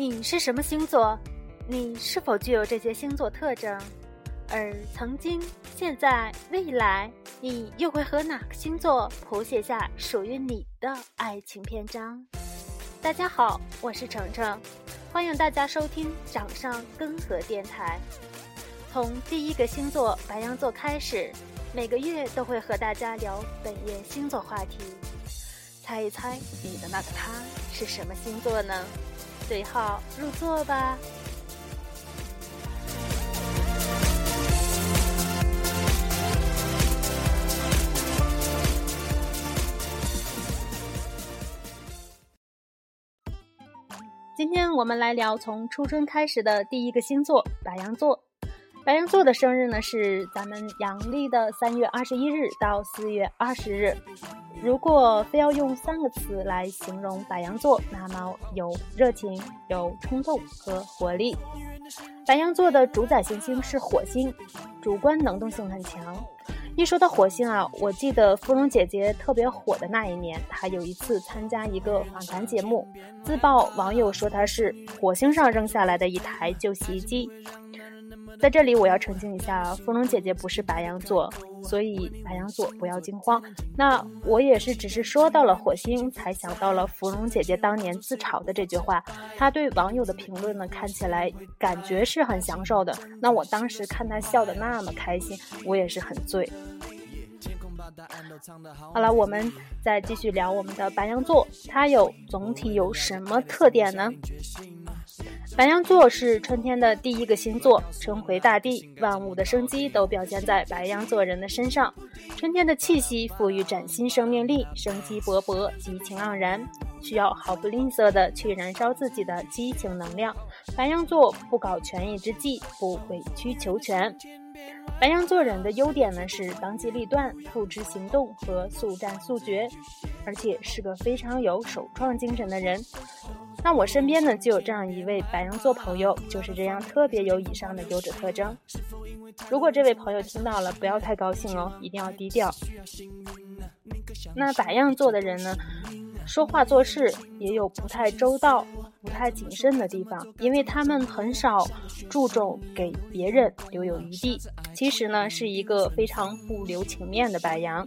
你是什么星座？你是否具有这些星座特征？而曾经、现在、未来，你又会和哪个星座谱写下属于你的爱情篇章？大家好，我是程程，欢迎大家收听掌上根河电台。从第一个星座白羊座开始，每个月都会和大家聊本月星座话题。猜一猜你的那个他是什么星座呢？对号入座吧。今天我们来聊从初春开始的第一个星座白羊座。白羊座的生日呢是咱们阳历的三月二十一日到四月二十日。如果非要用三个词来形容白羊座，那么有热情、有冲动和活力。白羊座的主宰行星是火星，主观能动性很强。一说到火星啊，我记得芙蓉姐姐特别火的那一年，她有一次参加一个访谈节目，自曝网友说她是火星上扔下来的一台旧洗衣机。在这里我要澄清一下，芙蓉姐姐不是白羊座，所以白羊座不要惊慌。那我也是只是说到了火星，才想到了芙蓉姐姐当年自嘲的这句话。她对网友的评论呢，看起来感觉是很享受的。那我当时看她笑得那么开心，我也是很醉。好了，我们再继续聊我们的白羊座，它有总体有什么特点呢？白羊座是春天的第一个星座，春回大地，万物的生机都表现在白羊座人的身上。春天的气息赋予崭新生命力，生机勃勃，激情盎然，需要毫不吝啬的去燃烧自己的激情能量。白羊座不搞权宜之计，不委曲求全。白羊座人的优点呢是当机立断、付之行动和速战速决，而且是个非常有首创精神的人。那我身边呢就有这样一位白羊座朋友，就是这样特别有以上的优质特征。如果这位朋友听到了，不要太高兴哦，一定要低调。那白羊座的人呢，说话做事也有不太周到、不太谨慎的地方，因为他们很少注重给别人留有余地。其实呢，是一个非常不留情面的白羊。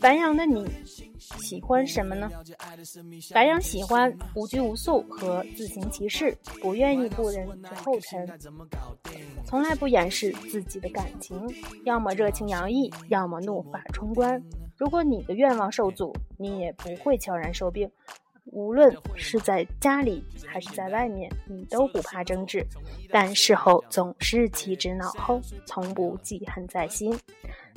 白羊的你喜欢什么呢？白羊喜欢无拘无束和自行其事，不愿意步人之后尘，从来不掩饰自己的感情，要么热情洋溢，要么怒发冲冠。如果你的愿望受阻，你也不会悄然受病。无论是在家里还是在外面，你都不怕争执，但事后总是弃之脑后，从不记恨在心。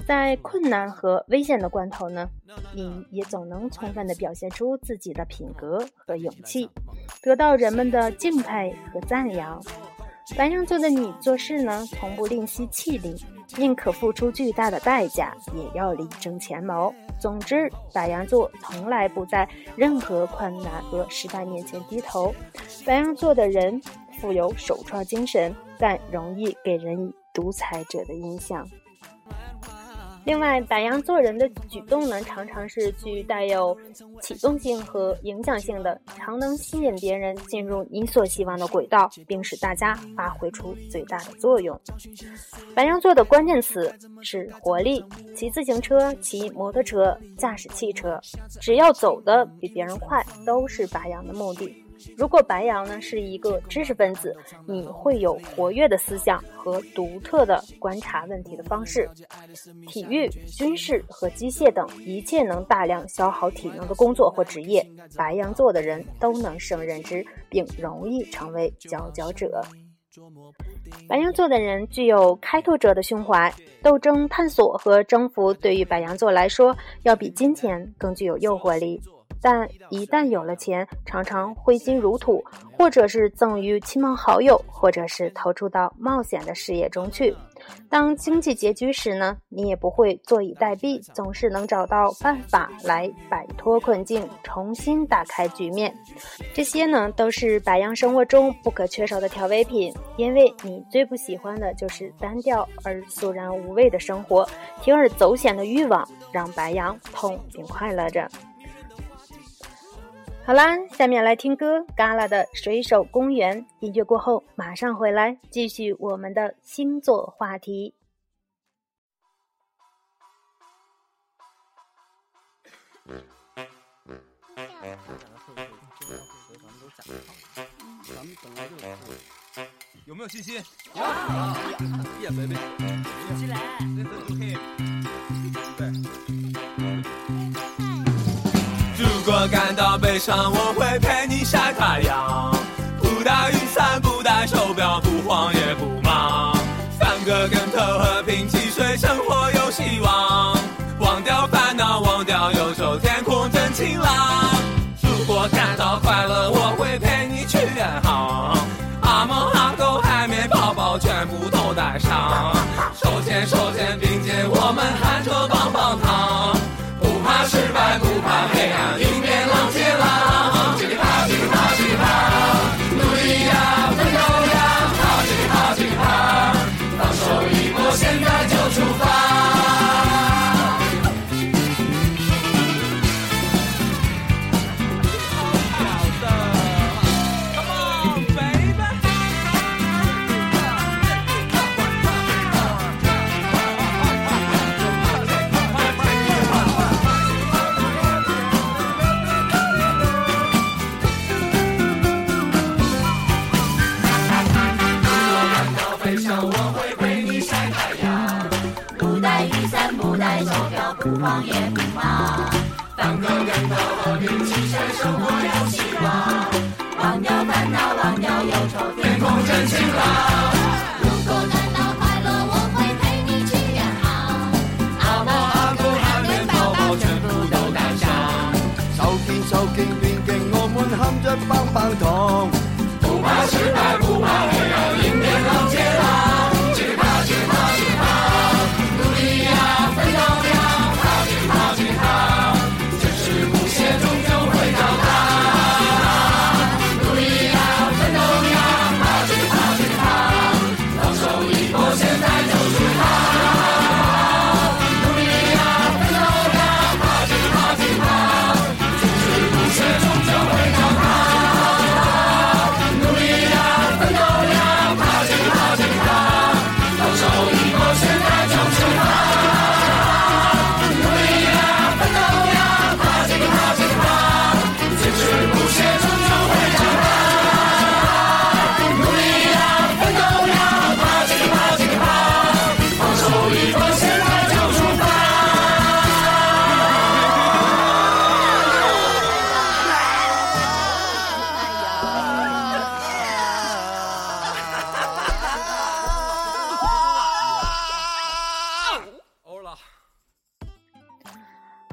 在困难和危险的关头呢，你也总能充分地表现出自己的品格和勇气，得到人们的敬佩和赞扬。白羊座的你做事呢，从不吝惜气力，宁可付出巨大的代价，也要力争前茅。总之，白羊座从来不在任何困难和失败面前低头。白羊座的人富有首创精神，但容易给人以独裁者的印象。另外，白羊座人的举动呢，常常是具带有启动性和影响性的，常能吸引别人进入你所希望的轨道，并使大家发挥出最大的作用。白羊座的关键词是活力，骑自行车、骑摩托车、驾驶汽车，只要走得比别人快，都是白羊的目的。如果白羊呢是一个知识分子，你会有活跃的思想和独特的观察问题的方式。体育、军事和机械等一切能大量消耗体能的工作或职业，白羊座的人都能胜任之，并容易成为佼佼者。白羊座的人具有开拓者的胸怀，斗争、探索和征服对于白羊座来说，要比金钱更具有诱惑力。但一旦有了钱，常常挥金如土，或者是赠予亲朋好友，或者是投注到冒险的事业中去。当经济拮据时呢，你也不会坐以待毙，总是能找到办法来摆脱困境，重新打开局面。这些呢，都是白羊生活中不可缺少的调味品。因为你最不喜欢的就是单调而肃然无味的生活，铤而走险的欲望让白羊痛并快乐着。好啦，下面来听歌，嘎啦的《水手公园》。音乐过后，马上回来继续我们的星座话题。有没有信心？有。耶，baby，起起来。我感到悲伤，我会陪你晒太阳。不带雨伞，不带手表，不慌也不忙。翻个跟头，和平汽水，生活有希望。忘掉烦恼，忘掉忧愁，天空真晴朗。如果感到快乐，我会陪天上我会为你晒太阳不带雨伞，不带手表，不慌也不忙。翻个跟头，和平汽水，生活有希望。忘掉烦恼，忘掉忧愁，天空真晴朗。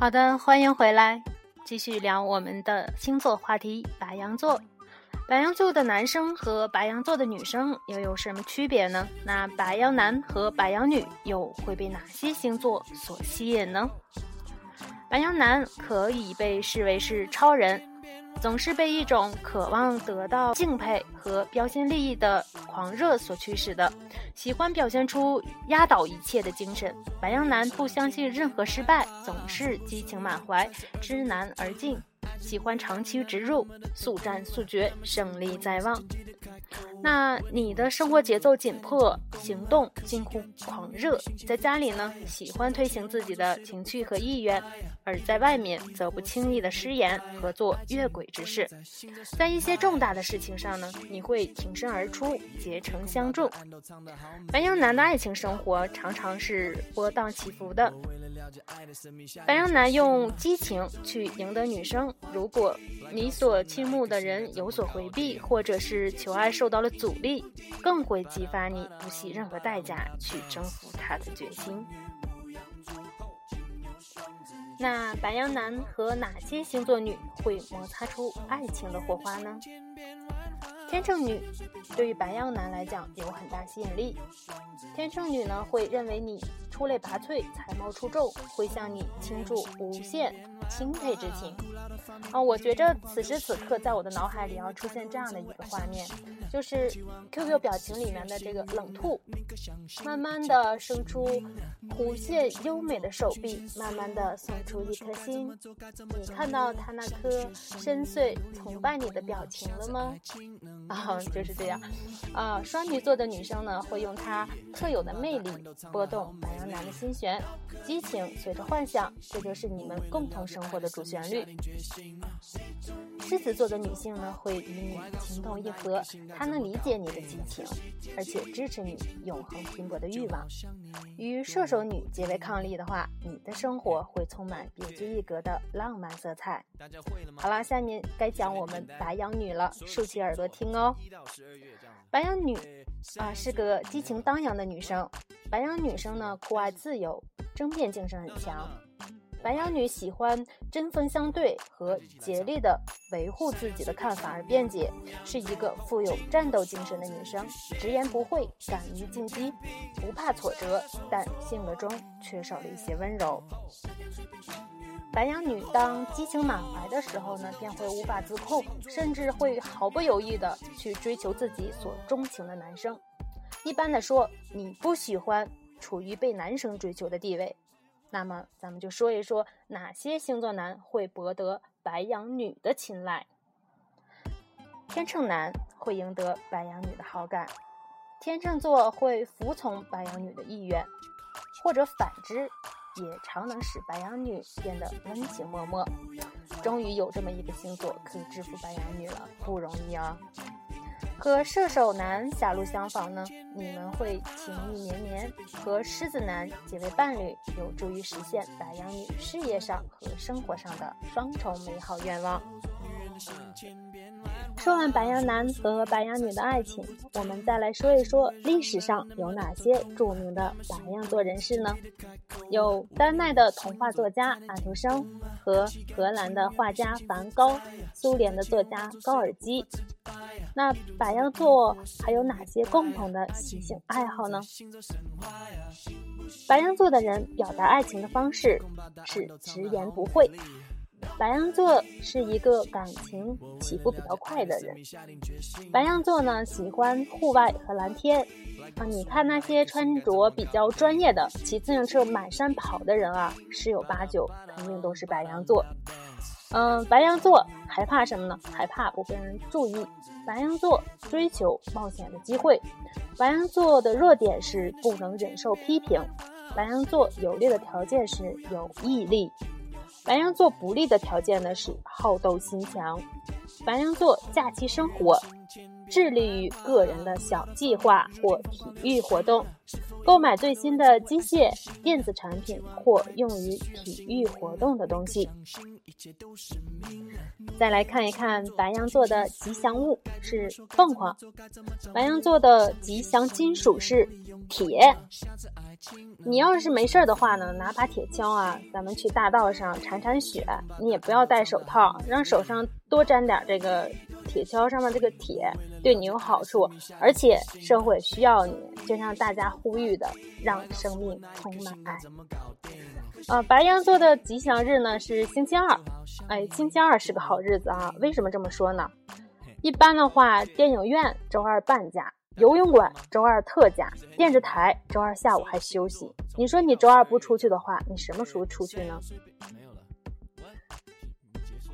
好的，欢迎回来，继续聊我们的星座话题——白羊座。白羊座的男生和白羊座的女生又有什么区别呢？那白羊男和白羊女又会被哪些星座所吸引呢？白羊男可以被视为是超人，总是被一种渴望得到敬佩和标新立异的狂热所驱使的，喜欢表现出压倒一切的精神。白羊男不相信任何失败，总是激情满怀，知难而进，喜欢长驱直入，速战速决，胜利在望。那你的生活节奏紧迫，行动近乎狂热，在家里呢，喜欢推行自己的情趣和意愿，而在外面则不轻易的失言和做越轨之事。在一些重大的事情上呢，你会挺身而出，结成相助。白羊男的爱情生活常常是波荡起伏的。白羊男用激情去赢得女生，如果你所倾慕的人有所回避，或者是求爱受到了阻力，更会激发你不惜任何代价去征服他的决心。那白羊男和哪些星座女会摩擦出爱情的火花呢？天秤女对于白羊男来讲有很大吸引力。天秤女呢会认为你出类拔萃、才貌出众，会向你倾注无限钦佩之情。啊，我觉着此时此刻在我的脑海里要出现这样的一个画面，就是 QQ 表情里面的这个冷兔，慢慢的伸出弧线优美的手臂，慢慢的送出一颗心。你看到他那颗深邃崇拜你的表情了吗？啊，就是这样。啊，双鱼座的女生呢，会用她特有的魅力拨动白羊男的心弦，激情随着幻想，这就是你们共同生活的主旋律。狮子座的女性呢，会与你情投意合，她能理解你的激情，而且支持你永恒拼搏的欲望。与射手女结为伉俪的话，你的生活会充满别具一格的浪漫色彩。好了，下面该讲我们白羊女了，竖起耳朵听哦。白羊女啊，是个激情荡漾的女生。白羊女生呢，酷爱自由，争辩精神很强。白羊女喜欢针锋相对和竭力的维护自己的看法而辩解，是一个富有战斗精神的女生，直言不讳，敢于进击，不怕挫折，但性格中缺少了一些温柔。白羊女当激情满怀的时候呢，便会无法自控，甚至会毫不犹豫的去追求自己所钟情的男生。一般的说，你不喜欢处于被男生追求的地位。那么，咱们就说一说哪些星座男会博得白羊女的青睐。天秤男会赢得白羊女的好感，天秤座会服从白羊女的意愿，或者反之，也常能使白羊女变得温情脉脉。终于有这么一个星座可以制服白羊女了，不容易啊！和射手男狭路相逢呢，你们会情意绵绵；和狮子男结为伴侣，有助于实现白羊女事业上和生活上的双重美好愿望。说完白羊男和白羊女的爱情，我们再来说一说历史上有哪些著名的白羊座人士呢？有丹麦的童话作家安徒生和荷兰的画家梵高，苏联的作家高尔基。那白羊座还有哪些共同的习性爱好呢？白羊座的人表达爱情的方式是直言不讳。白羊座是一个感情起伏比较快的人。白羊座呢，喜欢户外和蓝天。啊，你看那些穿着比较专业的、骑自行车满山跑的人啊，十有八九肯定都是白羊座。嗯，白羊座害怕什么呢？害怕不被人注意。白羊座追求冒险的机会。白羊座的弱点是不能忍受批评。白羊座有利的条件是有毅力。白羊座不利的条件呢是好斗心强。白羊座假期生活致力于个人的小计划或体育活动，购买最新的机械、电子产品或用于体育活动的东西。再来看一看白羊座的吉祥物是凤凰。白羊座的吉祥金属是铁。你要是没事儿的话呢，拿把铁锹啊，咱们去大道上铲铲雪。你也不要戴手套，让手上多沾点这个铁锹上面这个铁，对你有好处。而且社会需要你，就像大家呼吁的，让生命充满爱。呃，白羊座的吉祥日呢是星期二。哎，星期二是个好日子啊。为什么这么说呢？一般的话，电影院周二半价。游泳馆周二特价，电视台周二下午还休息。你说你周二不出去的话，你什么时候出去呢？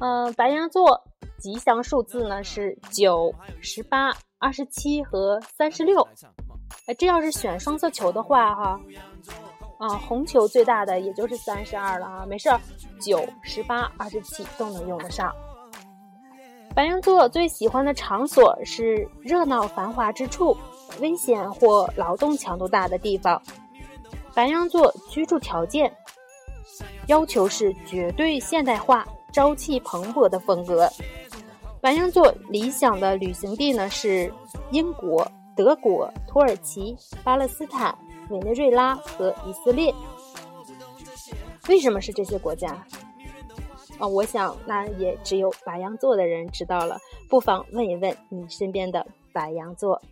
嗯，白羊座吉祥数字呢是九、十八、二十七和三十六。哎，这要是选双色球的话，哈，啊，红球最大的也就是三十二了啊，没事儿，九、十八、二十七都能用得上。白羊座最喜欢的场所是热闹繁华之处，危险或劳动强度大的地方。白羊座居住条件要求是绝对现代化、朝气蓬勃的风格。白羊座理想的旅行地呢是英国、德国、土耳其、巴勒斯坦、委内瑞拉和以色列。为什么是这些国家？啊，我想那也只有白羊座的人知道了，不妨问一问你身边的白羊座。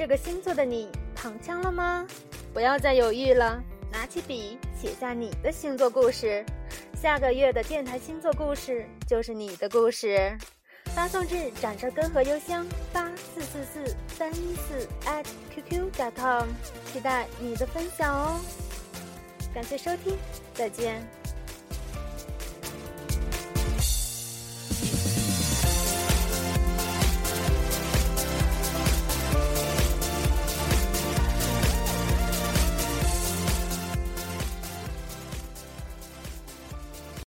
这个星座的你躺枪了吗？不要再犹豫了，拿起笔写下你的星座故事。下个月的电台星座故事就是你的故事。发送至掌声根和邮箱八四四四三一四 at qq.com，期待你的分享哦。感谢收听，再见。